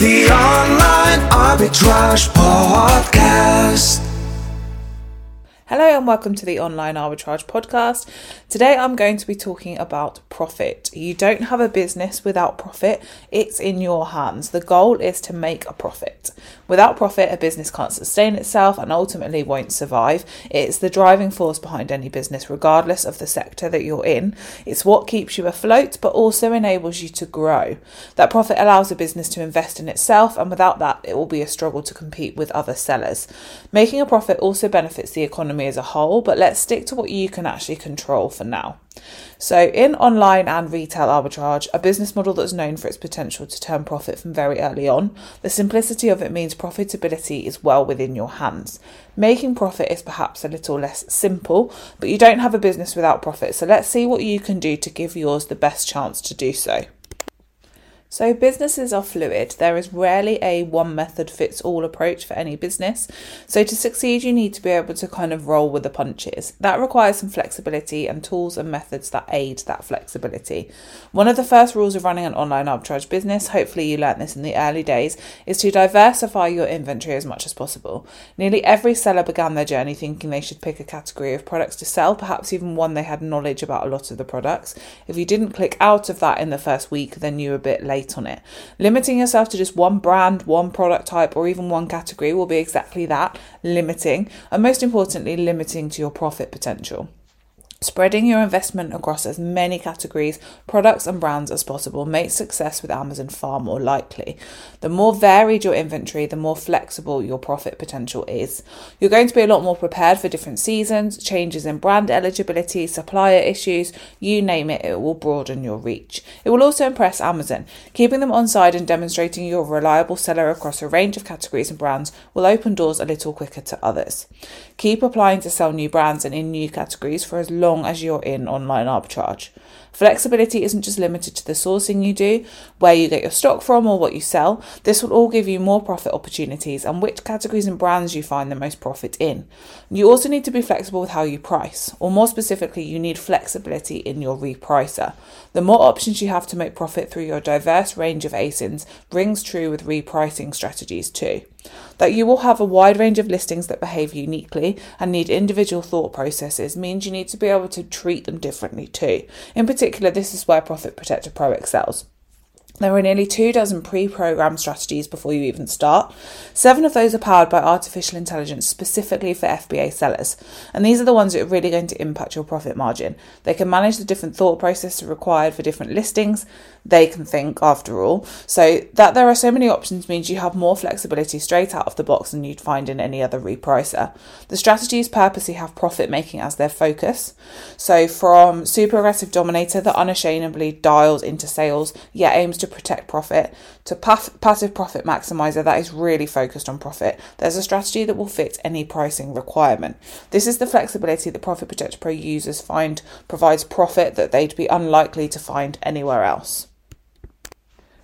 the Online Arbitrage Podcast. Hello and welcome to the Online Arbitrage Podcast. Today I'm going to be talking about profit. You don't have a business without profit, it's in your hands. The goal is to make a profit. Without profit, a business can't sustain itself and ultimately won't survive. It's the driving force behind any business, regardless of the sector that you're in. It's what keeps you afloat but also enables you to grow. That profit allows a business to invest in itself, and without that, it will be a struggle to compete with other sellers. Making a profit also benefits the economy as a whole, but let's stick to what you can actually control for now. So, in online and retail arbitrage, a business model that's known for its potential to turn profit from very early on, the simplicity of it means profitability is well within your hands. Making profit is perhaps a little less simple, but you don't have a business without profit, so let's see what you can do to give yours the best chance to do so. So, businesses are fluid. There is rarely a one method fits all approach for any business. So, to succeed, you need to be able to kind of roll with the punches. That requires some flexibility and tools and methods that aid that flexibility. One of the first rules of running an online arbitrage business, hopefully, you learnt this in the early days, is to diversify your inventory as much as possible. Nearly every seller began their journey thinking they should pick a category of products to sell, perhaps even one they had knowledge about a lot of the products. If you didn't click out of that in the first week, then you were a bit late on it. Limiting yourself to just one brand, one product type, or even one category will be exactly that limiting, and most importantly, limiting to your profit potential. Spreading your investment across as many categories, products, and brands as possible makes success with Amazon far more likely. The more varied your inventory, the more flexible your profit potential is. You're going to be a lot more prepared for different seasons, changes in brand eligibility, supplier issues, you name it, it will broaden your reach. It will also impress Amazon. Keeping them on side and demonstrating you're a reliable seller across a range of categories and brands will open doors a little quicker to others. Keep applying to sell new brands and in new categories for as long long as you're in online arbitrage. Flexibility isn't just limited to the sourcing you do, where you get your stock from, or what you sell. This will all give you more profit opportunities and which categories and brands you find the most profit in. You also need to be flexible with how you price, or more specifically, you need flexibility in your repricer. The more options you have to make profit through your diverse range of ASINs rings true with repricing strategies too. That you will have a wide range of listings that behave uniquely and need individual thought processes means you need to be able to treat them differently too. In particular, this is where Profit Protector Pro excels. There are nearly two dozen pre programmed strategies before you even start. Seven of those are powered by artificial intelligence specifically for FBA sellers. And these are the ones that are really going to impact your profit margin. They can manage the different thought processes required for different listings. They can think, after all. So, that there are so many options means you have more flexibility straight out of the box than you'd find in any other repricer. The strategies purposely have profit making as their focus. So, from super aggressive dominator that unashamedly dials into sales yet aims to protect profit to passive profit maximizer that is really focused on profit. There's a strategy that will fit any pricing requirement. This is the flexibility that Profit Protector Pro users find provides profit that they'd be unlikely to find anywhere else.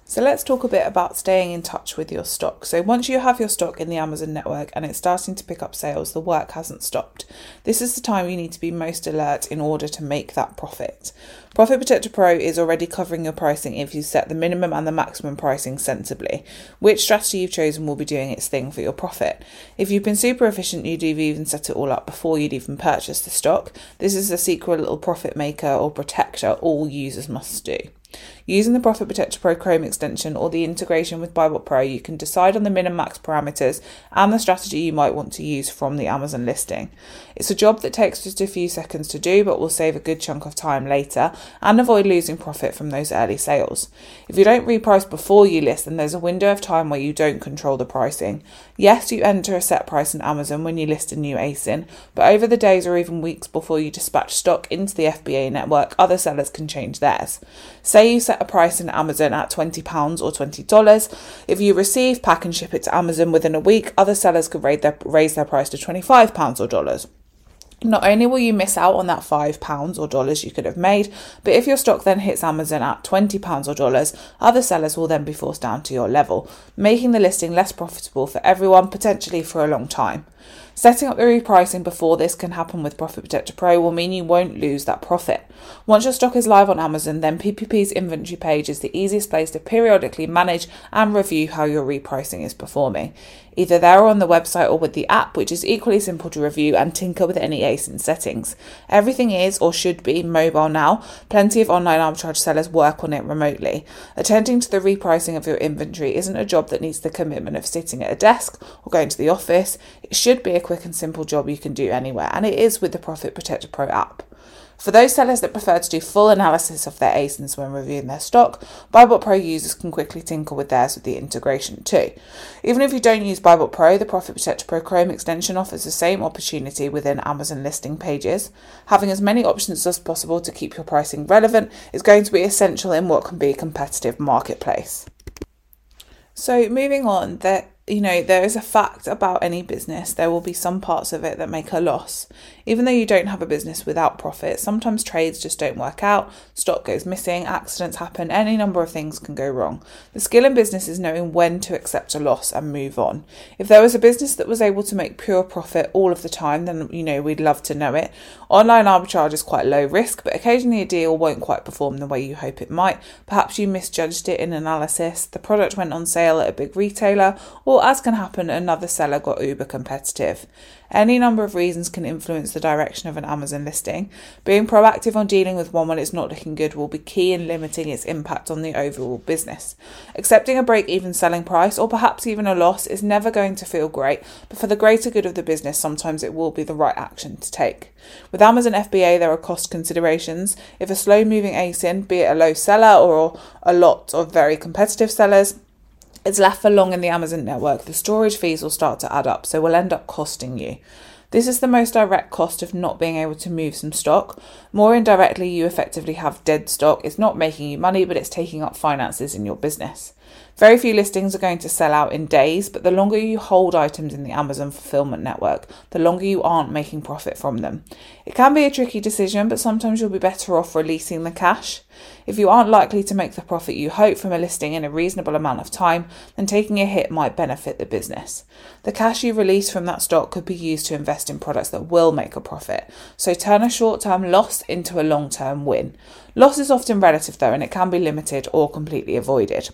So let's talk a bit about staying in touch with your stock. So once you have your stock in the Amazon network and it's starting to pick up sales, the work hasn't stopped. This is the time you need to be most alert in order to make that profit. Profit Protector Pro is already covering your pricing if you set the minimum and the maximum pricing sensibly. Which strategy you've chosen will be doing its thing for your profit. If you've been super efficient, you'd have even set it all up before you'd even purchased the stock. This is a secret little profit maker or protector all users must do. Using the Profit Protector Pro Chrome extension or the integration with Buybot Pro, you can decide on the min and max parameters and the strategy you might want to use from the Amazon listing. It's a job that takes just a few seconds to do, but will save a good chunk of time later and avoid losing profit from those early sales. If you don't reprice before you list, then there's a window of time where you don't control the pricing. Yes, you enter a set price in Amazon when you list a new ASIN, but over the days or even weeks before you dispatch stock into the FBA network, other sellers can change theirs. Say you set a price in Amazon at £20 or $20. If you receive, pack and ship it to Amazon within a week, other sellers could raise their, raise their price to £25 or dollars. Not only will you miss out on that £5 or dollars you could have made, but if your stock then hits Amazon at £20 or dollars, other sellers will then be forced down to your level, making the listing less profitable for everyone, potentially for a long time. Setting up the repricing before this can happen with Profit Protector Pro will mean you won't lose that profit. Once your stock is live on Amazon, then PPP's inventory page is the easiest place to periodically manage and review how your repricing is performing. Either there or on the website or with the app, which is equally simple to review and tinker with any ASIN settings. Everything is or should be mobile now. Plenty of online arbitrage sellers work on it remotely. Attending to the repricing of your inventory isn't a job that needs the commitment of sitting at a desk or going to the office. It should be a quick and simple job you can do anywhere, and it is with the Profit Protector Pro app. For those sellers that prefer to do full analysis of their ASINs when reviewing their stock, Buybot Pro users can quickly tinker with theirs with the integration too. Even if you don't use Buybot Pro, the Profit Protector Pro Chrome extension offers the same opportunity within Amazon listing pages. Having as many options as possible to keep your pricing relevant is going to be essential in what can be a competitive marketplace. So, moving on, that you know, there is a fact about any business, there will be some parts of it that make a loss. Even though you don't have a business without profit, sometimes trades just don't work out, stock goes missing, accidents happen, any number of things can go wrong. The skill in business is knowing when to accept a loss and move on. If there was a business that was able to make pure profit all of the time, then, you know, we'd love to know it. Online arbitrage is quite low risk, but occasionally a deal won't quite perform the way you hope it might. Perhaps you misjudged it in analysis, the product went on sale at a big retailer, or as can happen, another seller got uber competitive. Any number of reasons can influence the direction of an Amazon listing. Being proactive on dealing with one when it's not looking good will be key in limiting its impact on the overall business. Accepting a break even selling price or perhaps even a loss is never going to feel great, but for the greater good of the business, sometimes it will be the right action to take. With Amazon FBA, there are cost considerations. If a slow moving ASIN, be it a low seller or a lot of very competitive sellers, it's left for long in the Amazon network, the storage fees will start to add up, so will end up costing you. This is the most direct cost of not being able to move some stock. More indirectly, you effectively have dead stock. It's not making you money, but it's taking up finances in your business. Very few listings are going to sell out in days, but the longer you hold items in the Amazon fulfillment network, the longer you aren't making profit from them. It can be a tricky decision, but sometimes you'll be better off releasing the cash. If you aren't likely to make the profit you hope from a listing in a reasonable amount of time, then taking a hit might benefit the business. The cash you release from that stock could be used to invest in products that will make a profit, so turn a short term loss into a long term win. Loss is often relative though, and it can be limited or completely avoided.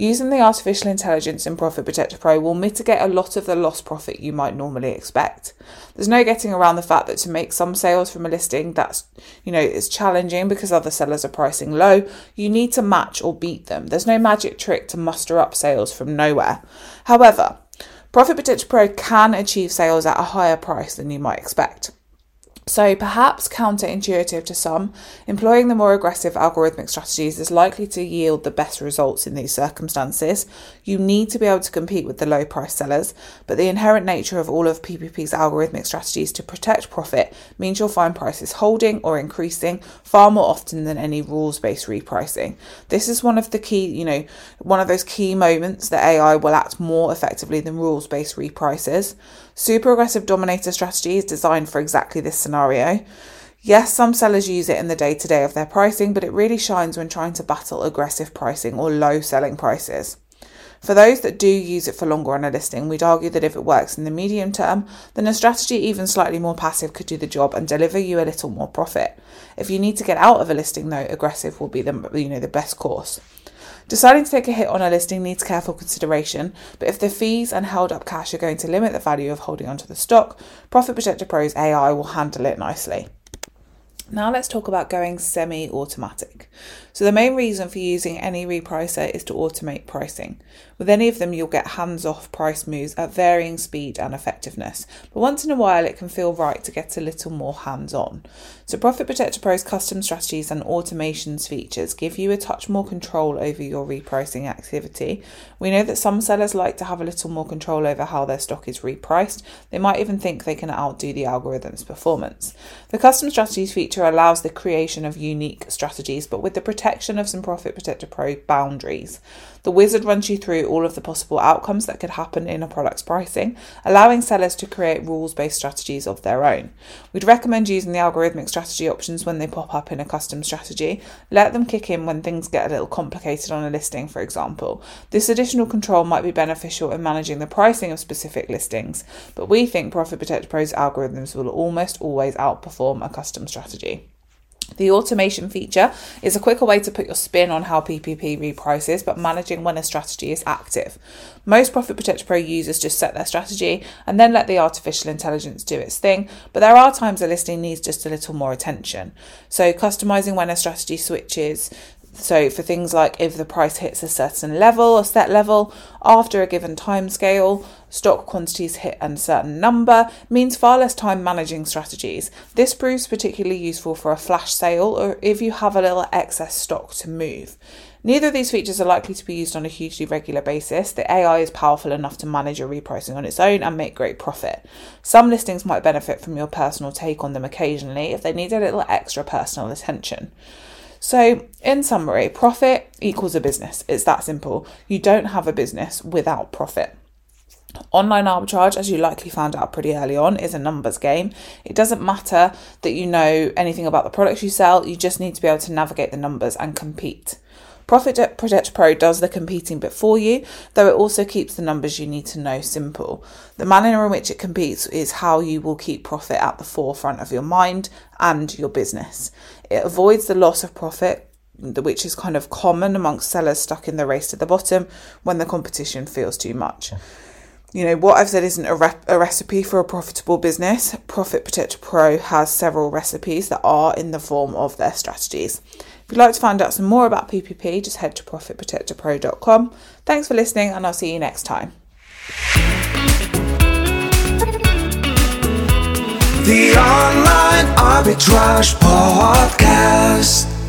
Using the artificial intelligence in Profit Protector Pro will mitigate a lot of the lost profit you might normally expect. There's no getting around the fact that to make some sales from a listing that's, you know, it's challenging because other sellers are pricing low, you need to match or beat them. There's no magic trick to muster up sales from nowhere. However, Profit Protector Pro can achieve sales at a higher price than you might expect. So, perhaps counterintuitive to some, employing the more aggressive algorithmic strategies is likely to yield the best results in these circumstances. You need to be able to compete with the low price sellers, but the inherent nature of all of PPP's algorithmic strategies to protect profit means you'll find prices holding or increasing far more often than any rules based repricing. This is one of the key, you know, one of those key moments that AI will act more effectively than rules based reprices. Super aggressive dominator strategy is designed for exactly this scenario. Yes, some sellers use it in the day to day of their pricing, but it really shines when trying to battle aggressive pricing or low selling prices. For those that do use it for longer on a listing, we'd argue that if it works in the medium term, then a strategy even slightly more passive could do the job and deliver you a little more profit. If you need to get out of a listing though, aggressive will be the you know the best course. Deciding to take a hit on a listing needs careful consideration, but if the fees and held up cash are going to limit the value of holding onto the stock, Profit Protector Pro's AI will handle it nicely. Now let's talk about going semi automatic. So, the main reason for using any repricer is to automate pricing. With any of them, you'll get hands off price moves at varying speed and effectiveness, but once in a while it can feel right to get a little more hands on. So, Profit Protector Pro's custom strategies and automations features give you a touch more control over your repricing activity. We know that some sellers like to have a little more control over how their stock is repriced, they might even think they can outdo the algorithm's performance. The custom strategies feature allows the creation of unique strategies, but with the protection of some Profit Protector Pro boundaries. The wizard runs you through all of the possible outcomes that could happen in a product's pricing, allowing sellers to create rules based strategies of their own. We'd recommend using the algorithmic strategy options when they pop up in a custom strategy. Let them kick in when things get a little complicated on a listing, for example. This additional control might be beneficial in managing the pricing of specific listings, but we think Profit Protector Pro's algorithms will almost always outperform a custom strategy. The automation feature is a quicker way to put your spin on how PPP reprices, but managing when a strategy is active. Most Profit Protector Pro users just set their strategy and then let the artificial intelligence do its thing, but there are times a listing needs just a little more attention. So, customizing when a strategy switches, so for things like if the price hits a certain level or set level after a given time scale, stock quantities hit a certain number, means far less time managing strategies. This proves particularly useful for a flash sale or if you have a little excess stock to move. Neither of these features are likely to be used on a hugely regular basis. The AI is powerful enough to manage your repricing on its own and make great profit. Some listings might benefit from your personal take on them occasionally if they need a little extra personal attention. So, in summary, profit equals a business. It's that simple. You don't have a business without profit. Online arbitrage, as you likely found out pretty early on, is a numbers game. It doesn't matter that you know anything about the products you sell, you just need to be able to navigate the numbers and compete. Profit Protect Pro does the competing bit for you, though it also keeps the numbers you need to know simple. The manner in which it competes is how you will keep profit at the forefront of your mind and your business. It avoids the loss of profit which is kind of common amongst sellers stuck in the race to the bottom when the competition feels too much. You know, what I've said isn't a, rep- a recipe for a profitable business. Profit Protector Pro has several recipes that are in the form of their strategies. If you'd like to find out some more about PPP, just head to profitprotectorpro.com. Thanks for listening, and I'll see you next time. The Online Arbitrage Podcast.